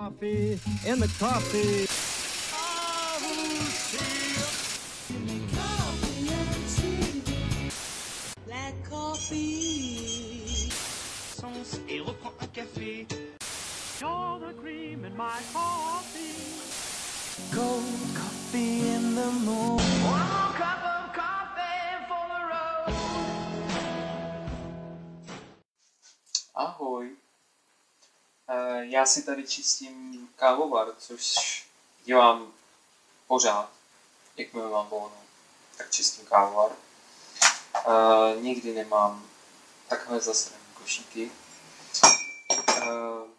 Coffee in the coffee. Black coffee. et reprends un café. You're the cream in my coffee. Cold coffee in the morning. One more cup of coffee for the road. Ahoj. Eh, Já si tady čistím kávovar, což dělám pořád. Jakmile mám volno, tak čistím kávovar. Eh, Nikdy nemám takhle zasrané košíky. Eh,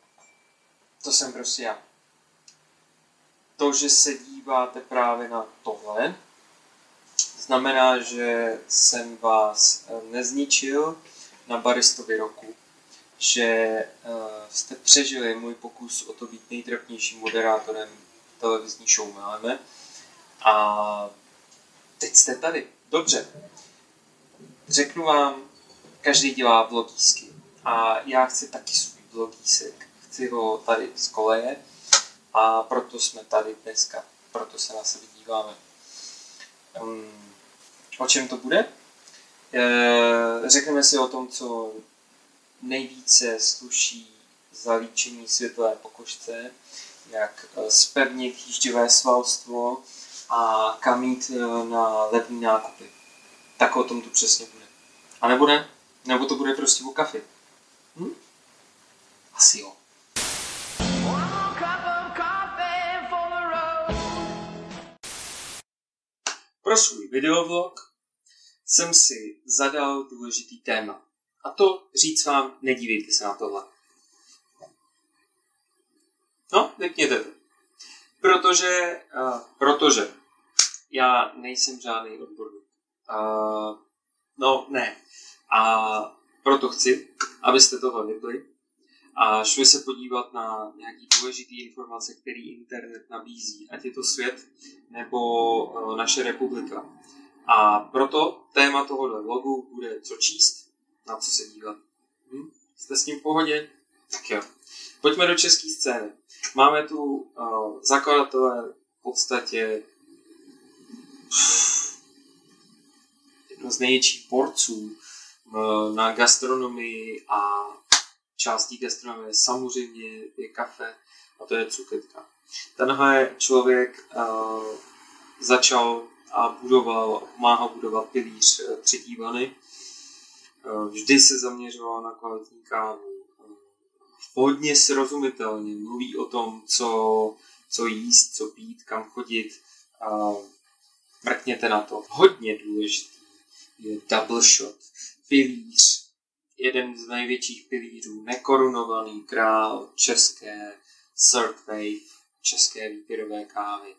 To jsem prostě já. To, že se díváte právě na tohle, znamená, že jsem vás nezničil na baristovi roku, že uh, jste přežili můj pokus o to být nejtrapnějším moderátorem televizní show Meleme. A teď jste tady. Dobře. Řeknu vám, každý dělá blogísky. A já chci taky svůj blogísek. Chci ho tady z koleje. A proto jsme tady dneska. Proto se na sebe díváme. Um, o čem to bude? E, řekneme si o tom, co nejvíce sluší za líčení světlé pokožce, jak eh, spevnit jížděvé svalstvo a kam jít eh, na levní nákupy. Tak o tom to přesně bude. A nebo ne? Nebo to bude prostě o kafi? Hm? Asi jo. Pro svůj videovlog jsem si zadal důležitý téma. A to říct vám, nedívejte se na tohle. No, řekněte to. Protože, uh, protože já nejsem žádný odborník. Uh, no, ne. A proto chci, abyste tohle vypli a šli se podívat na nějaký důležitý informace, který internet nabízí, ať je to svět nebo uh, naše republika. A proto téma tohohle vlogu bude co číst, na co se dívat. Hm? Jste s tím v pohodě? Tak jo. Pojďme do české scény. Máme tu uh, zakladatele v podstatě jedno z největších porců uh, na gastronomii a částí gastronomie samozřejmě je kafe a to je cuketka. Tenhle člověk uh, začal a budoval, pomáhal budovat pilíř třetí vany. Eh, Vždy se zaměřoval na kvalitní kávu. Eh, Hodně srozumitelně mluví o tom, co, co jíst, co pít, kam chodit. A Mrkněte na to. Hodně důležitý je double shot. Pilíř. Jeden z největších pilířů. Nekorunovaný král české Third Wave české výběrové kávy.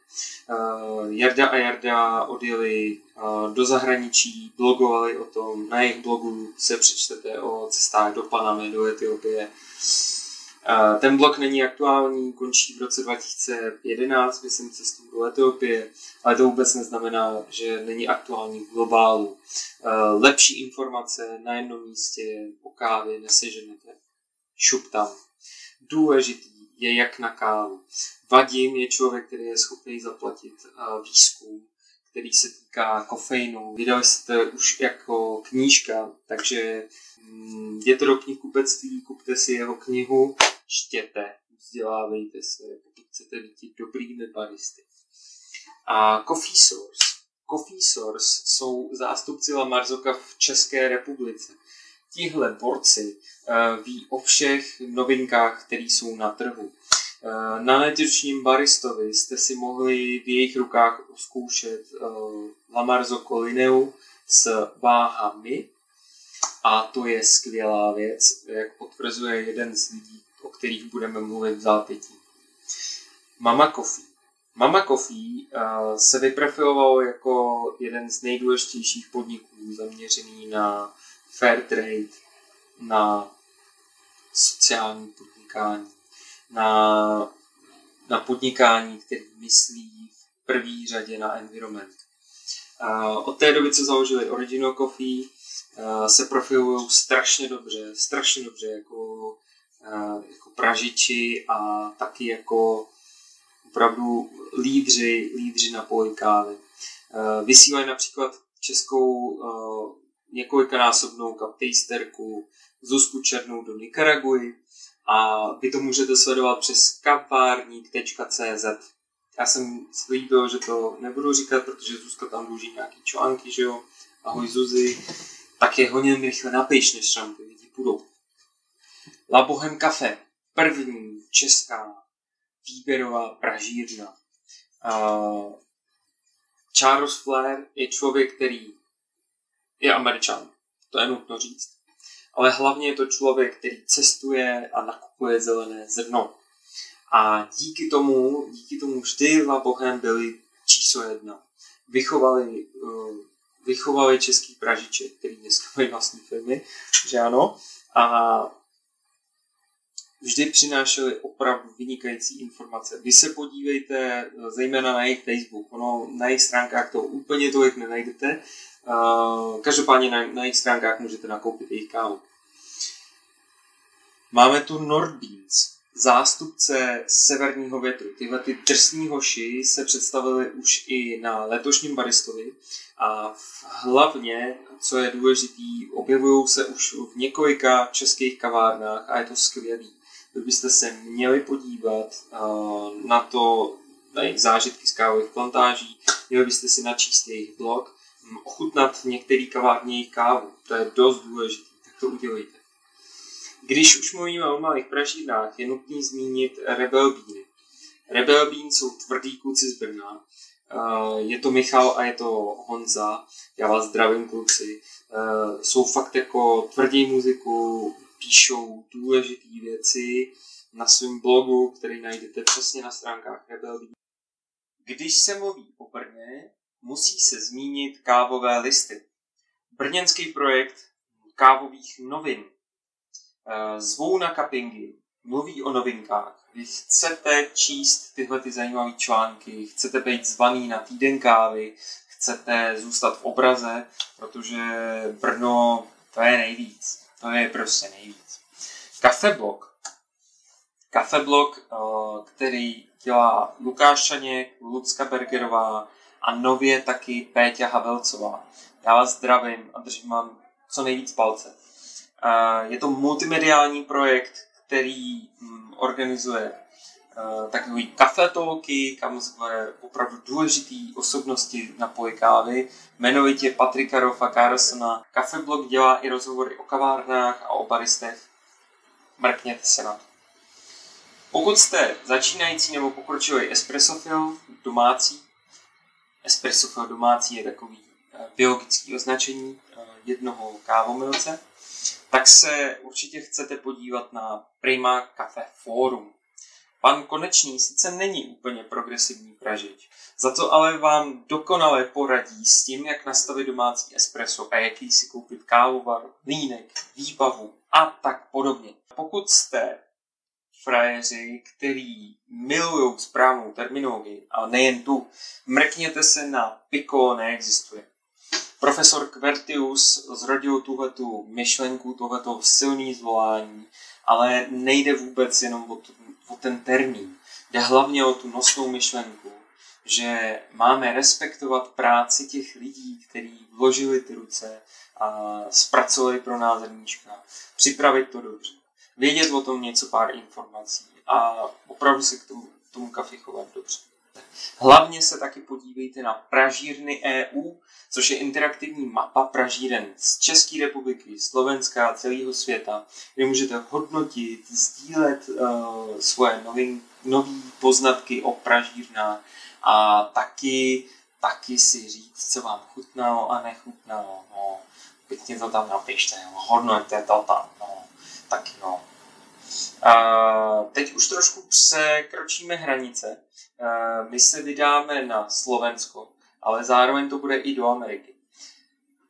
Uh, Jarda a Jarda odjeli uh, do zahraničí, blogovali o tom, na jejich blogu se přečtete o cestách do Panamy, do Etiopie. Uh, ten blog není aktuální, končí v roce 2011, myslím cestu do Etiopie, ale to vůbec neznamená, že není aktuální v globálu. Lepší informace na jednom místě o kávě neseženete. Šup tam. Důležitý je jak na kávu. Vadim je člověk, který je schopný zaplatit uh, výzkum, který se týká kofeinu. Vydali jste už jako knížka, takže mm, jděte do knihkupectví, kupte si jeho knihu, čtěte, vzdělávejte se, pokud chcete být dobrými baristy. A Coffee Source. Coffee Source jsou zástupci La Marzoka v České republice. Tihle borci uh, ví o všech novinkách, které jsou na trhu. Uh, na letošním baristovi jste si mohli v jejich rukách zkoušet uh, La Marzocco Lineu s váhami a to je skvělá věc, jak potvrzuje jeden z lidí, o kterých budeme mluvit v zápětí. Mama Coffee. Mama Coffee se vyprofiloval jako jeden z nejdůležitějších podniků zaměřený na fair trade, na sociální podnikání, na, na podnikání, který myslí v první řadě na environment. Od té doby, co založili Original Coffee, se profilují strašně dobře, strašně dobře jako jako pražiči a taky jako opravdu lídři, lídři na poli kávy. Vysílají například českou několikanásobnou kaptejsterku Zuzku Černou do Nikaraguji a vy to můžete sledovat přes kapárník.cz. Já jsem slíbil, že to nebudu říkat, protože Zuzka tam dluží nějaký články, že jo. Ahoj Zuzi. Tak je honěm rychle napiš, než tam ty lidi půjdou. La Bohem Café. První česká výběrová pražírna. Uh, Charles Flair je člověk, který je američan. To je nutno říct. Ale hlavně je to člověk, který cestuje a nakupuje zelené zrno. A díky tomu, díky tomu vždy La Bohem byli číslo jedna. Vychovali, uh, vychovali český pražiče, který dneska mají vlastní firmy, že ano. A vždy přinášeli opravdu vynikající informace. Vy se podívejte eh, zejména na jejich Facebook, ono na jejich stránkách to úplně tolik nenajdete, uh, každopádně na, na jejich stránkách můžete nakoupit jejich kávu. Máme tu Nordbeans, zástupce severního větru. Tyhle ty drsní hoši se představili už i na letošním baristovi a hlavně, co je důležitý, objevují se už v několika českých kavárnách a je to skvělý. Byste se měli podívat uh, na to, na jejich zážitky z kávových plantáží, měli byste si načíst jejich blog, ochutnat některý kavárně jejich kávu. To je dost důležité, tak to udělejte. Když už mluvíme o malých pražírnách, je nutný zmínit Rebel Beany. Rebel Bean jsou tvrdý kluci z Brna. Je to Michal a je to Honza. Já vás zdravím kluci. Jsou fakt jako tvrdí muziku, píšou důležité věci na svém blogu, který najdete přesně na stránkách Rebel Bean. Když se mluví o Brně, musí se zmínit kávové listy. Brněnský projekt kávových novin Eh, zvou na kapingy, mluví o novinkách. Vy chcete číst tyhle ty zajímavé články, chcete být zvaný na týden kávy, chcete zůstat v obraze, protože Brno to je nejvíc. To je prostě nejvíc. Kafeblok. Kafeblok, eh, který dělá Lukáš Čaněk, Lucka Bergerová a nově taky Péťa Havelcová. Já vás zdravím a držím vám co nejvíc palce. Je to multimediální projekt, který mm, organizuje takový kafetolky, kam zve opravdu důležitý osobnosti na poli kávy, jmenovitě Patrika Rofa Carsona. Kafeblog dělá i rozhovory o kavárnách a o baristech. Mrkněte se na to. Pokud jste začínající nebo pokročilý espressofil domácí, espressofil domácí je takový eh, biologický označení eh, jednoho kávomilce, tak se určitě chcete podívat na Prima Cafe Forum. Pan Konečný sice není úplně progresivní pražič, za to ale vám dokonale poradí s tím, jak nastavit domácí espresso a jaký si koupit kávovar, línek, výbavu a tak podobně. Pokud jste frajeři, který milují správnou terminologii, a nejen tu, mrkněte se na Pico neexistuje. Profesor Quertius zrodil tuhletu myšlenku, tohleto silný zvolání, ale nejde vůbec jenom o, tu, o ten termín. Jde hlavně o tu nosnou myšlenku, že máme respektovat práci těch lidí, kteří vložili ty ruce a zpracovali pro nás zrníčka, připravit to dobře, vědět o tom něco pár informací a opravdu se k tomu, tomu kafi chovat dobře. Hlavně se taky podívejte na Pražírny EU, což je interaktivní mapa pražíren z České republiky, Slovenska a celého světa, kde můžete hodnotit, sdílet uh, svoje nové poznatky o pražírnách a taky, taky si říct, co vám chutnalo a nechutnalo. No, pěkně to tam napište, no, hodnoťte to tam, no, taky no. A teď už trošku překročíme hranice. My se vydáme na Slovensko, ale zároveň to bude i do Ameriky.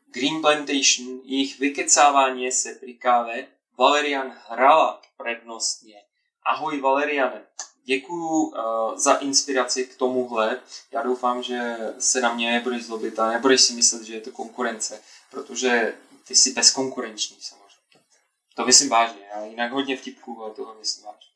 Green Plantation, jejich vykecávání se při káve, Valerian hrala prednostně. Ahoj Valeriane, děkuju uh, za inspiraci k tomuhle. Já doufám, že se na mě nebudeš zlobit a nebudeš si myslet, že je to konkurence, protože ty jsi bezkonkurenční samozřejmě. To myslím vážně, já jinak hodně vtipků, ale toho myslím vážně.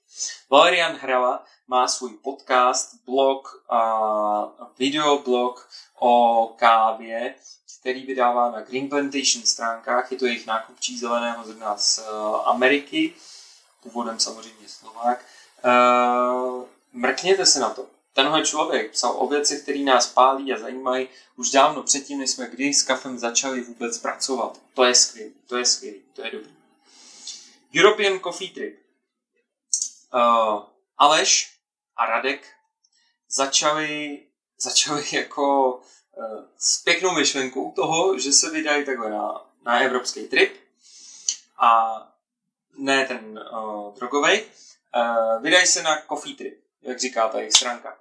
Valerian Hrala má svůj podcast, blog a videoblog o kávě, který vydává na Green Plantation stránkách. Je to jejich nákupčí zeleného zrna z Ameriky, původem samozřejmě Slovák. Mrkněte se na to tenhle člověk psal o věcech, které nás pálí a zajímají už dávno předtím, než jsme kdy s kafem začali vůbec pracovat. To je skvělé, to je skvělé, to je dobré. European Coffee Trip. Uh, Aleš a Radek začali, začali jako uh, s pěknou myšlenkou toho, že se vydají takhle na, na evropský trip a ne ten uh, drogový, uh, vydají se na coffee trip, jak říká ta jejich stránka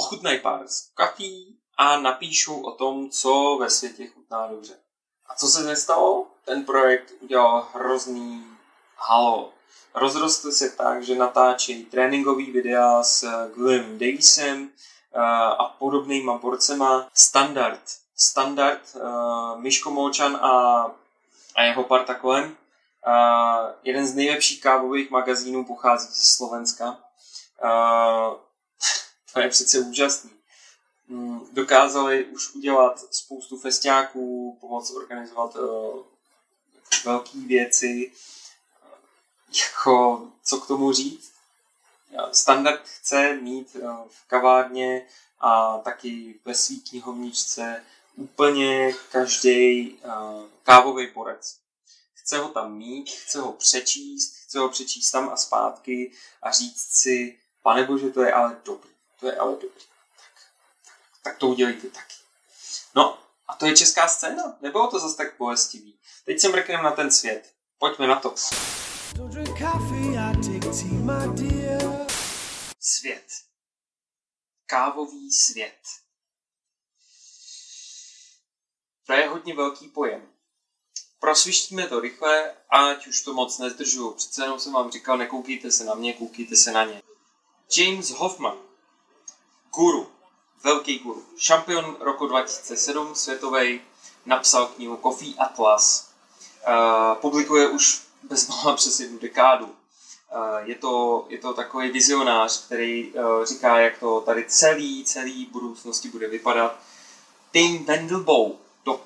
ochutnají pár z kafí a napíšou o tom, co ve světě chutná dobře. A co se nestalo? Ten projekt udělal hrozný halo. Rozrostl se tak, že natáčí tréninkový videa s Glenn Davisem eh, a podobnýma borcema. Standard. Standard. Uh, Miško Molčan a, a jeho parta kolem. Uh, jeden z nejlepších kávových magazínů pochází ze Slovenska. Uh, to je přece úžasný. Mm, dokázali už udělat spoustu festiáků, pomoct organizovat uh, velké věci. Jako, co k tomu říct? Standard chce mít v kavárně a taky ve své knihovničce úplně každý kávový borec. Chce ho tam mít, chce ho přečíst, chce ho přečíst tam a zpátky a říct si, pane bože, to je ale dobrý. To je ale dobrý. Tak, tak, tak to udělejte taky. No, a to je česká scéna. Nebylo to zase tak bolestivý. Teď se mrkneme na ten svět. Pojďme na to. Svět. Kávový svět. To je hodně velký pojem. Prosvištíme to rychle, ať už to moc nezdržuju. Přece jenom jsem vám říkal, nekoukejte se na mě, koukejte se na ně. James Hoffman guru, velký guru, šampion roku 2007 světový, napsal knihu Coffee Atlas. Uh, publikuje už bezmála přes jednu dekádu. Uh, je, to, je to takový vizionář, který uh, říká, jak to tady celý, celý budoucnosti bude vypadat. Tim Wendelbow, do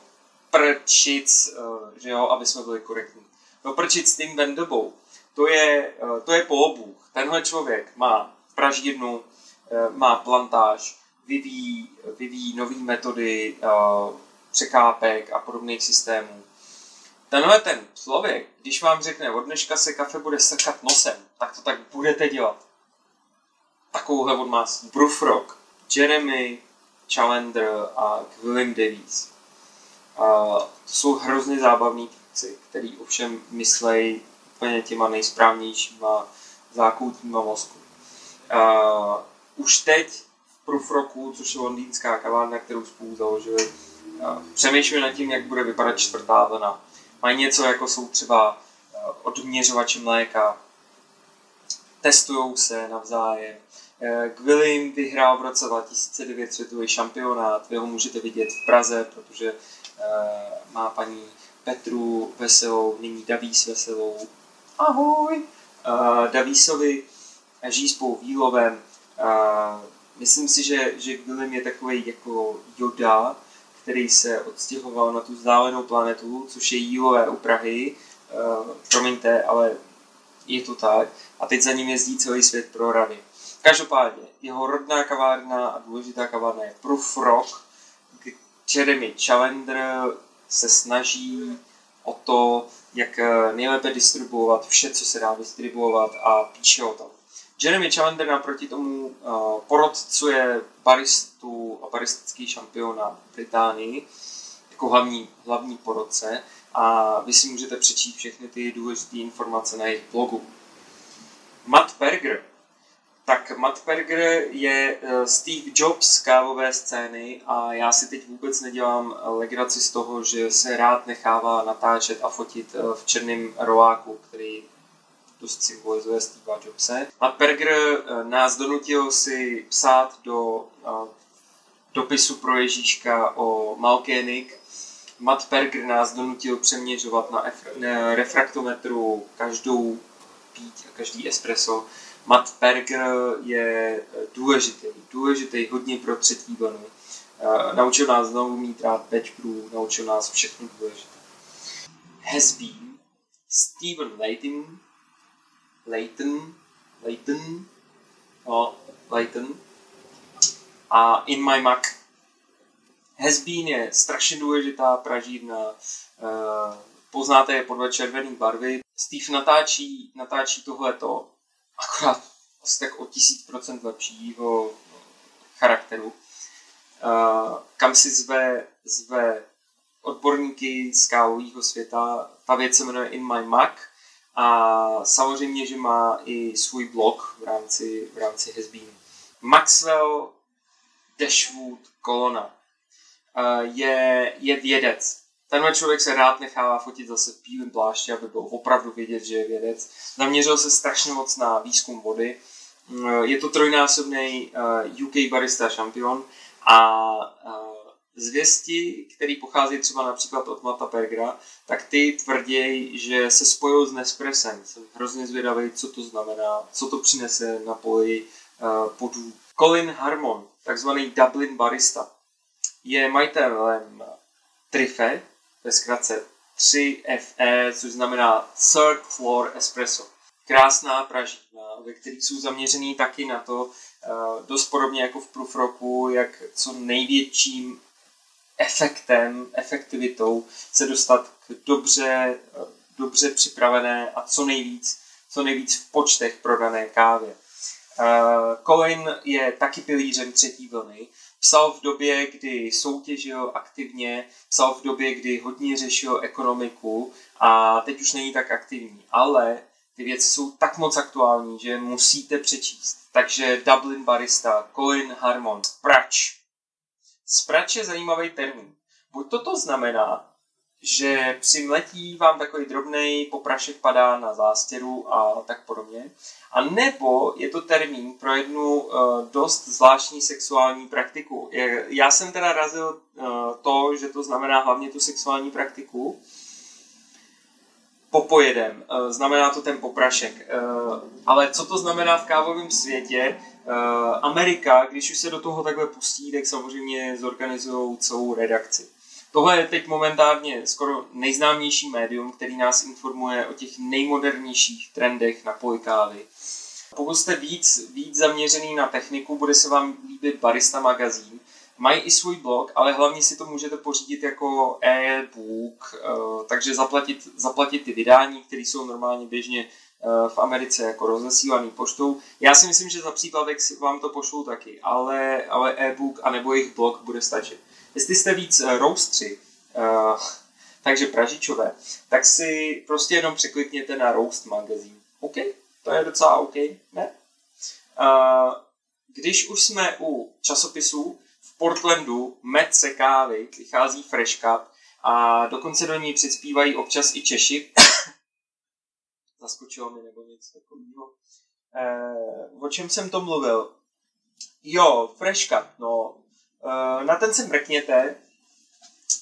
prčic, uh, že jo, aby jsme byli korektní. Do prčic Tim Wendelbow, to je, to je polobůh. Tenhle člověk má pražírnu, Eh, má plantáž, vyvíjí, vyvíjí nové metody eh, překápek a podobných systémů. Tenhle ten člověk, když vám řekne, od dneška se kafe bude sekat nosem, tak to tak budete dělat. Takovouhle odmásí. Brufrock, Jeremy Challenger a William Davies. A to jsou hrozně zábavní tvůrci, který ovšem myslejí úplně těma nejsprávnějšíma zákoutníma mozku. A už teď v Prufroku, což je londýnská kavárna, kterou spolu založili, přemýšleli nad tím, jak bude vypadat čtvrtá vlna. Mají něco, jako jsou třeba odměřovače mléka, testují se navzájem. Gwilym vyhrál v roce 2009 světový šampionát, vy ho můžete vidět v Praze, protože má paní Petru Veselou, nyní Davíz Veselou. Ahoj! Davísovi žijí spolu Výlovem, myslím si, že, že Willem je takový jako Yoda, který se odstěhoval na tu vzdálenou planetu, což je Jílové u Prahy. Uh, promiňte, ale je to tak. A teď za ním jezdí celý svět pro rady. Každopádně, jeho rodná kavárna a důležitá kavárna je Proof Rock. Jeremy Challenger se snaží o to, jak nejlépe distribuovat vše, co se dá distribuovat a píše o tom. Jeremy Challenger naproti tomu uh, porodcuje baristu a baristický šampiona v Británii jako hlavní, hlavní porodce a vy si můžete přečíst všechny ty důležité informace na jejich blogu. Matt Berger. Tak Matt Berger je uh, Steve Jobs kávové scény a já si teď vůbec nedělám legraci z toho, že se rád nechává natáčet a fotit uh, v černém roláku, který dost symbolizuje Steve Jobse. A Berger eh, nás donutil si psát do uh, dopisu pro Ježíška o Malkénik Matt Berger nás donutil přeměřovat na, efra- na refraktometru každou pít a každý espresso. Matt Berger je důležitý, důležitý hodně pro třetí vlnu. Naučil nás znovu mít rád brew, naučil nás všechno důležité. Has been Stephen Layton, Layton, Layton, no, Layton, a In My Mac. Has been je strašně důležitá pražírna, uh, poznáte je podle červené barvy. Steve natáčí, natáčí tohleto, akorát asi tak o tisíc procent lepšího charakteru, uh, kam si zve, zve odborníky z světa. Ta věc se jmenuje In My Mac a samozřejmě, že má i svůj blog v rámci, v rámci Hasbeen. Maxwell Dashwood Colonna je, je vědec. Tenhle člověk se rád nechává fotit zase v bílém plášti, aby byl opravdu vědět, že je vědec. Zaměřil se strašně moc na výzkum vody. Je to trojnásobný UK barista šampion a zvěsti, který pochází třeba například od Mata Pergra, tak ty tvrdějí, že se spojil s Nespressem. Jsem hrozně zvědavý, co to znamená, co to přinese na poli uh, podů. Colin Harmon, takzvaný Dublin barista, je majitelem Trife, je zkratce 3FE, což znamená Third Floor Espresso. Krásná pražírna, ve které jsou zaměřený taky na to, uh, dost podobně jako v Proof jak co největším efektem, efektivitou se dostat k dobře, dobře připravené a co nejvíc, co nejvíc v počtech prodané kávě. Uh, Colin je taky pilířem třetí vlny. Psal v době, kdy soutěžil aktivně, psal v době, kdy hodně řešil ekonomiku a teď už není tak aktivní. Ale ty věci jsou tak moc aktuální, že musíte přečíst. Takže Dublin Barista, Colin Harmon, Prač, Sprač je zajímavý termín. Buď to to znamená, že při mletí vám takový drobný poprašek padá na zástěru a tak podobně. A nebo je to termín pro jednu uh, dost zvláštní sexuální praktiku. Já jsem teda razil uh, to, že to znamená hlavně tu sexuální praktiku, popojedem, uh, znamená to ten poprašek. Uh, ale co to znamená v kávovém světě? Uh, Amerika, když už se do toho takhle pustí, tak samozřejmě zorganizují celou redakci. Tohle je teď momentálně skoro nejznámější médium, který nás informuje o těch nejmodernějších trendech na poli kávy. Pokud jste víc, víc zaměřený na techniku, bude se vám líbit Barista magazín. Mají i svůj blog, ale hlavně si to můžete pořídit jako e-book, uh, takže zaplatit, zaplatit ty vydání, které jsou normálně běžně Eh, v Americe jako rozesílaný poštou. Já si myslím, že za příplatek vám to pošlou taky, ale, ale e-book a nebo jejich blog bude stačit. Jestli jste víc roastři, uh, takže pražičové, tak si prostě jenom překlikněte na Roast magazín. OK? To je docela OK, ne? Když už jsme u časopisů, Portlandu Metce kávy vychází Fresh Cup a dokonce do ní přispívají občas i Češi, zaskočilo mi nebo něco takového. Eh, o čem jsem to mluvil? Jo, Fresh Cut, no. Eh, na ten se mrkněte.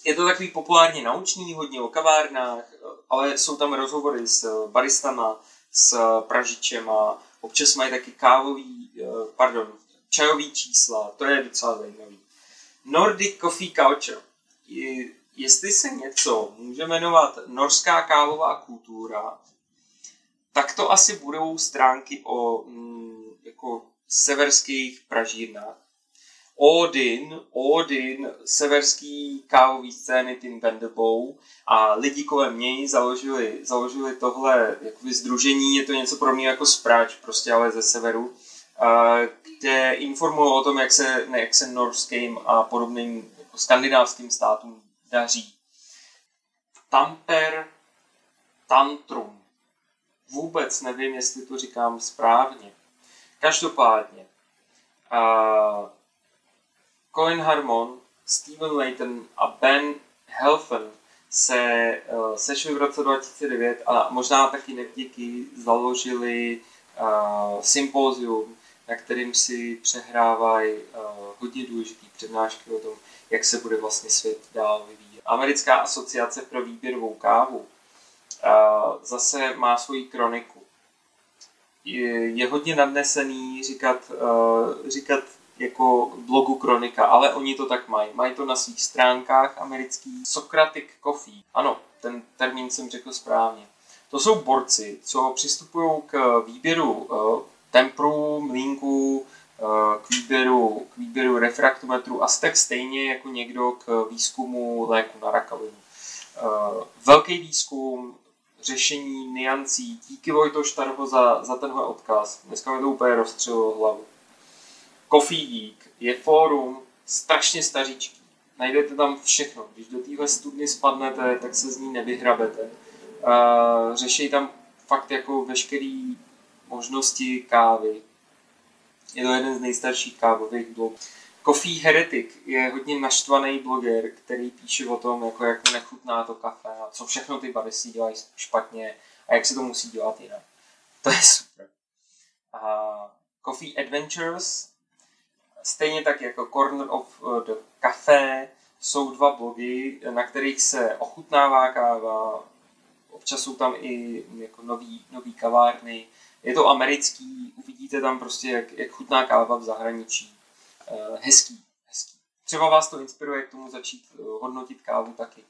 Je to takový populárně naučný, hodně o kavárnách, ale jsou tam rozhovory s baristama, s pražičema, občas mají taky kávový, eh, pardon, čajový čísla, to je docela zajímavý. Nordic Coffee Culture. Jestli se něco může jmenovat norská kávová kultura, tak to asi budou stránky o mm, jako severských pražírnách. Odin, Odin, severský kávový scény Tim Vanderbow a lidi kolem něj založili, založili tohle jakoby združení, je to něco pro mě jako spráč, prostě ale ze severu, kde informují o tom, jak se, ne, jak se norským a podobným jako skandinávským státům daří. Tamper Tantrum vůbec nevím, jestli to říkám správně. Každopádně, uh, Colin Harmon, Stephen Layton a Ben Helfen se uh, sešli v roce 2009 a možná taky nevděky založili uh, sympózium, na kterým si přehrávají uh, hodně důležitý přednášky o tom, jak se bude vlastně svět dál vyvíjet. Americká asociace pro výběrovou kávu zase má svoji kroniku. Je, je hodně nadnesený říkat, říkat jako blogu Kronika, ale oni to tak mají. Mají to na svých stránkách amerických. Socratic Coffee. Ano, ten termín jsem řekl správně. To jsou borci, co přistupují k výběru uh, temprů, mlínků, uh, k výběru, k výběru refraktometru a tak stejně jako někdo k výzkumu léku na rakovinu. Uh, velký výzkum, řešení niancí. Díky Vojto Štarho za, za tenhle odkaz. Dneska mi to úplně rozstřelilo hlavu. Coffee Geek je fórum strašně staříčký. Najdete tam všechno. Když do téhle studny spadnete, tak se z ní nevyhrabete. Uh, řeší tam fakt jako veškerý možnosti kávy. Je to jeden z nejstarších kávových blogů. Coffee Heretic je hodně naštvaný bloger, který píše o tom, jako jak nechutná to kafe a co všechno ty baristy dělají špatně a jak se to musí dělat jinak. To je super. Uh, Coffee Adventures Stejně tak jako Corner of eh, the Café jsou dva blogy, na kterých se ochutnává káva, občas jsou tam i jako nový, nový kavárny. Je to americký, uvidíte tam prostě, jak, jak chutná káva v zahraničí. Uh, hezký, hezký. Třeba vás to inspiruje k tomu začít uh, hodnotit kávu taky.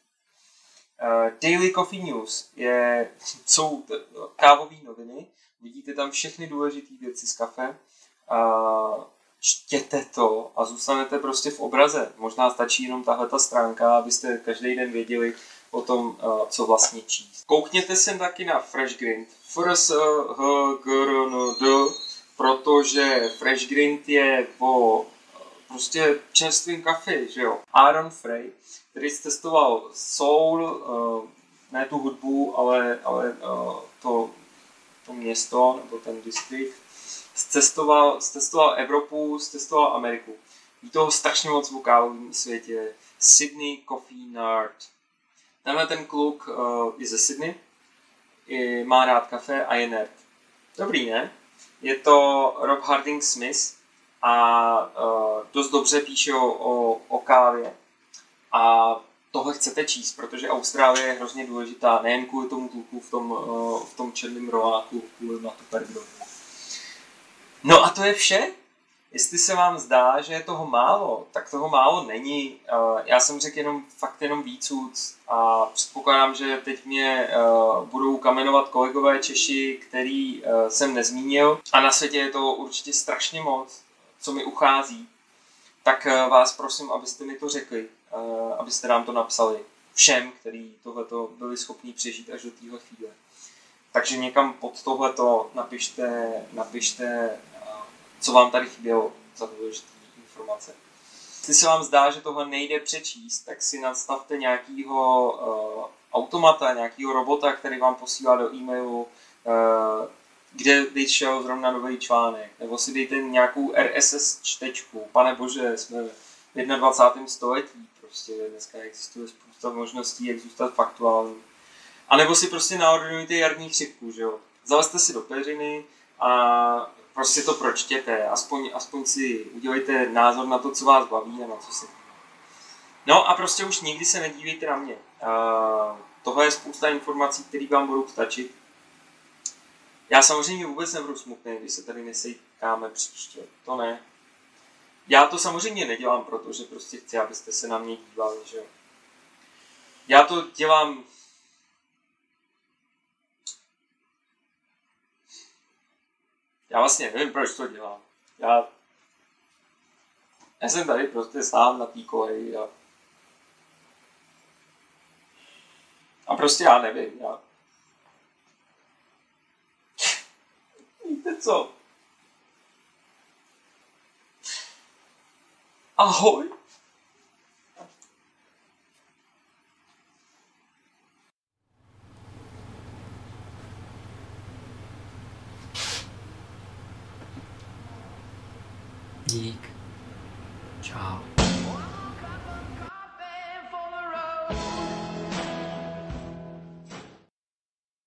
Uh, Daily Coffee News je, jsou kávové noviny, vidíte tam všechny důležité věci z kafe. Uh, čtěte to a zůstanete prostě v obraze. Možná stačí jenom tahle ta stránka, abyste každý den věděli o tom, co vlastně číst. Koukněte se taky na Fresh Grind. First H G R N D, protože Fresh Grind je po prostě čerstvým kafe, že jo. Aaron Frey, který testoval soul, ne tu hudbu, ale, ale to, to město nebo ten distrikt cestoval, cestoval Evropu, cestoval Ameriku. Ví toho strašně moc v světě. Sydney Coffee Nerd. Tenhle ten kluk uh, je ze Sydney, je, má rád kafe a je nerd. Dobrý, ne? Je to Rob Harding Smith a uh, dost dobře píše o, o, o kávě. A tohle chcete číst, protože Austrálie je hrozně důležitá, nejen kvůli tomu kluku v tom, uh, v tom černém roháku, kvůli Matu Pergrovu. No a to je vše. Jestli se vám zdá, že je toho málo, tak toho málo není. Já jsem řekl jenom fakt jenom víc a předpokládám, že teď mě budou kamenovat kolegové Češi, který jsem nezmínil. A na světě je to určitě strašně moc, co mi uchází. Tak vás prosím, abyste mi to řekli, abyste nám to napsali všem, kteří tohleto byli schopni přežít až do téhle chvíle. Takže někam pod tohleto napište, napište co vám tady chybělo za důležité informace. Jestli se vám zdá, že tohle nejde přečíst, tak si nastavte nějakýho uh, automata, nějakýho robota, který vám posílá do e-mailu, uh, kde vyšel zrovna nový článek, nebo si dejte nějakou RSS čtečku. Pane bože, jsme v 21. století, prostě dneska existuje spousta možností, jak zůstat faktuální. A nebo si prostě naordinujte jarní chřipku, že jo. Zalezte si do peřiny a prostě to pročtěte, aspoň, aspoň si udělejte názor na to, co vás baví a na co se No a prostě už nikdy se nedívejte na mě. Uh, tohle je spousta informací, které vám budou stačit. Já samozřejmě vůbec nebudu smutný, když se tady nesejkáme příště. To ne. Já to samozřejmě nedělám, protože prostě chci, abyste se na mě dívali, že. Já to dělám Já vlastně nevím, proč to dělám. Já, já jsem tady prostě sám na té koleji a, a prostě já nevím. Já... Víte co? Ahoj. Zeke, Chop,